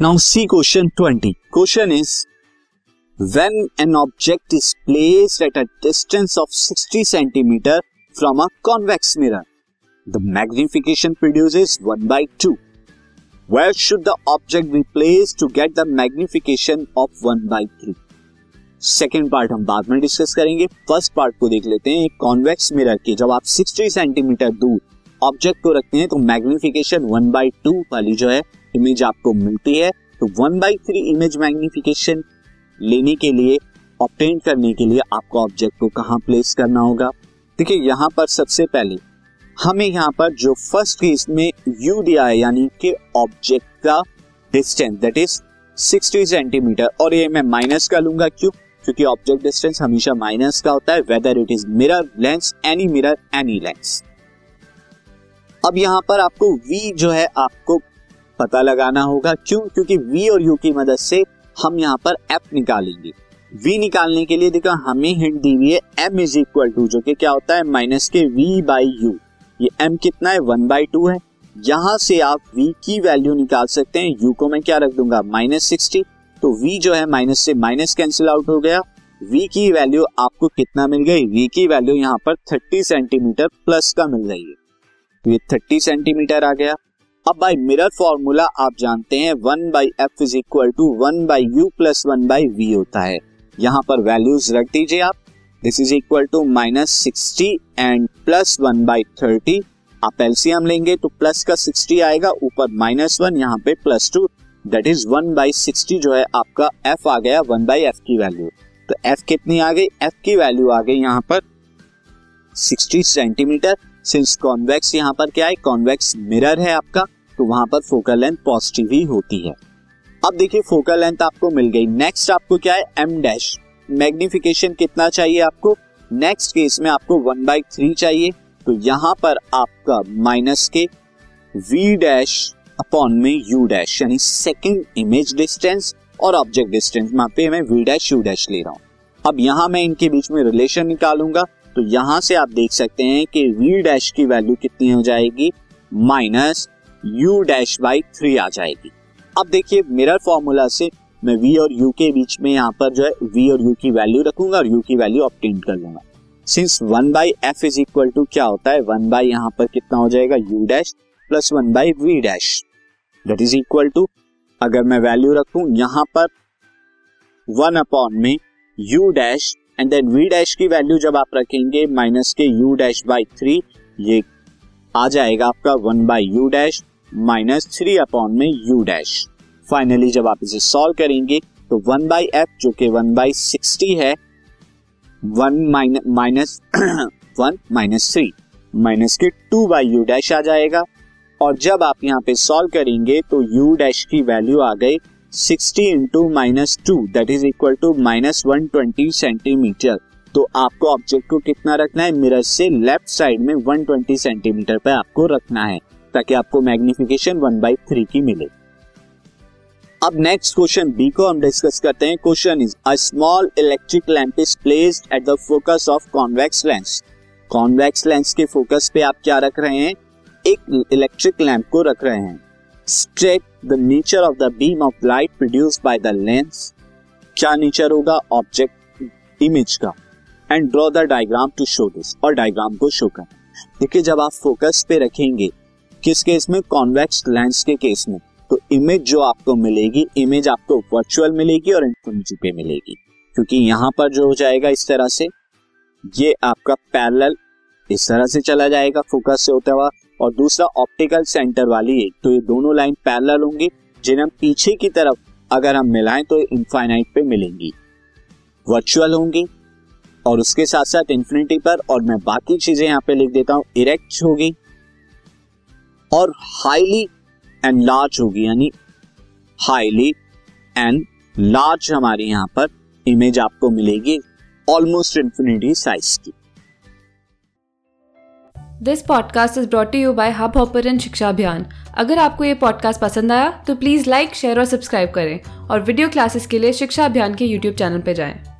Now see question twenty question is when an object is placed at a distance of 60 centimeter from a convex mirror, the magnification produces 1 by 2. Where should the object be placed to get the magnification of 1 by 3? Second part हम बाद में discuss करेंगे first part को देख लेते हैं convex mirror के जब आप 60 सेंटीमीटर दूर ऑब्जेक्ट को रखते हैं तो मैग्निफिकेशन 1 बाई टू वाली जो है इमेज आपको मिलती है तो one by three image magnification लेने के लिए ऑप्टेन करने के लिए आपको ऑब्जेक्ट को कहाँ प्लेस करना होगा। देखिए, यहाँ पर सबसे पहले, हमें यहाँ पर जो फ़र्स्ट केस में यू दिया है, यानी कि ऑब्जेक्ट का डिस्टेंस दैट इज़ 60 सेंटीमीटर और ये मैं माइनस का लूँगा, क्यों? क्योंकि ऑब्जेक्ट डिस्टेंस हमेशा माइनस का होता है whether it is mirror lens any mirror any lens अब यहाँ पर आपको v जो है, आपको पता लगाना होगा। क्यों? क्योंकि v और u की मदद से हम यहाँ पर एफ़ निकालेंगे। वी निकालने के लिए देखो, हमें हिंट दी हुई है एम इज़ इक्वल टू जो कि क्या होता है? माइनस के वी बाई यू ये एम कितना है? वन बाई टू है। यहाँ से आप v की वैल्यू निकाल सकते हैं। U को मैं क्या रख दूँगा? माइनस सिक्सटी तो v जो है माइनस से माइनस कैंसिल आउट हो गया। V की वैल्यू आपको कितना मिल गई? V की वैल्यू यहाँ पर 30 सेंटीमीटर प्लस का मिल रही है। ये 30 सेंटीमीटर आ गया। अब बाय मिरर फॉर्मूला आप जानते हैं, one by F is equal to one by U plus one by V होता है। यहाँ पर वैल्यूज़ रख दीजिए आप। This is equal to minus sixty and plus one by thirty आप एलसीएम लेंगे तो प्लस का सिक्सटी आएगा, ऊपर माइनस वन, यहाँ पे plus two that is one by sixty जो है आपका एफ़ आ गया, वन बाई एफ़ की वैल्यू तो एफ़ कितनी आ गई? एफ़ की वैल्यू आ गई यहाँ पर सिक्सटी सेंटीमीटर सिंस कॉन्वेक्स यहाँ पर क्या है? कॉन्वेक्स मिरर है आपका। तो वहाँ पर फोकल लेंथ पॉजिटिव ही होती है। अब देखिए फोकल लेंथ आपको मिल गई। नेक्स्ट आपको क्या है? एम डैश मैग्निफिकेशन कितना चाहिए आपको? नेक्स्ट केस में आपको वन बाई थ्री चाहिए। तो यहाँ पर आपका माइनस के वी डैश अपॉन में यू डैश यानी सेकेंड इमेज डिस्टेंस और ऑब्जेक्ट डिस्टेंस वहाँ पे मैं वी डैश यू डैश ले रहा हूँ। अब यहाँ मैं इनके बीच में रिलेशन निकालूँगा। तो यहाँ से आप देख सकते हैं कि वी डैश की वैल्यू कितनी हो जाएगी? Minus U dash by three आ जाएगी। अब देखिए मिरर फॉर्मूला से मैं v और u के बीच में यहाँ पर जो है v और u की वैल्यू रखूँगा और u की वैल्यू ऑप्टेन कर लूँगा। Since one by F is equal to क्या होता है? वन बाई यहाँ पर कितना हो जाएगा? U dash plus one by V dash that is equal to अगर मैं वैल्यू रखूँ, यहाँ पर वन अपॉन में u dash and then v dash की वैल्यू जब आप रखेंगे माइनस के u डैश बाई थ्री ये आ जाएगा आपका one by U dash minus three upon में यू डैश फाइनली जब आप इसे सॉल्व करेंगे तो वन बाई एफ़ जो कि वन बाई सिक्सटी है one minus one minus three minus के टू बाई यू डैश आ जाएगा। और जब आप यहाँ पे सॉल्व करेंगे तो यू डैश की वैल्यू आ गई sixty into minus two that is equal to minus one twenty centimetre तो आपको ऑब्जेक्ट को कितना रखना है? मिरर से लेफ़्ट साइड में 120 सेंटीमीटर पे आपको रखना है। ताकि आपको मैग्निफिकेशन वन बाई थ्री की मिले। अब नेक्स्ट क्वेश्चन बी को हम डिस्कस करते हैं। Question is a small electric lamp is placed at the focus of convex lens convex lens के फोकस पे आप क्या रख रहे हैं? एक इलेक्ट्रिक लैंप को रख रहे हैं। State the nature of the beam of light produce by the lens क्या नेचर होगा? ऑब्जेक्ट इमेज का। And draw the diagram to show this और डायग्राम को शो कर देखिए, जब आप फोकस पे रखेंगे किस केस में? कॉन्वेक्स लेंस के केस में। तो इमेज जो आपको मिलेगी इमेज आपको वर्चुअल मिलेगी और इन्फिनिटी पे मिलेगी। क्योंकि यहाँ पर जो हो जाएगा इस तरह से, ये आपका पैरेलल इस तरह से चला जाएगा फोकस से होता हुआ। और दूसरा ऑप्टिकल सेंटर वाली एक। तो ये दोनों लाइन पैरेलल होंगी, जिन्हें हम पीछे की तरफ़ अगर हम मिलाएँ तो इनफाइनाइट पे मिलेंगी। वर्चुअल होंगी और उसके साथ साथ इन्फिनिटी पर। और मैं बाकी चीज़ें यहाँ पे लिख देता हूँ। इरेक्ट होगी। और हाईली एंड लार्ज होगी, यानी हाईली एंड लार्ज हमारी यहाँ पर इमेज आपको मिलेगी ऑलमोस्ट इंफिनिटी साइज़ की। This podcast is brought you by Hub Hopper Shiksha Abhiyan अगर आपको ये पॉडकास्ट पसंद आया तो प्लीज़ लाइक शेयर और सब्सक्राइब करें। और वीडियो क्लासेस के लिए शिक्षा अभियान के यूट्यूब चैनल पर जाएँ।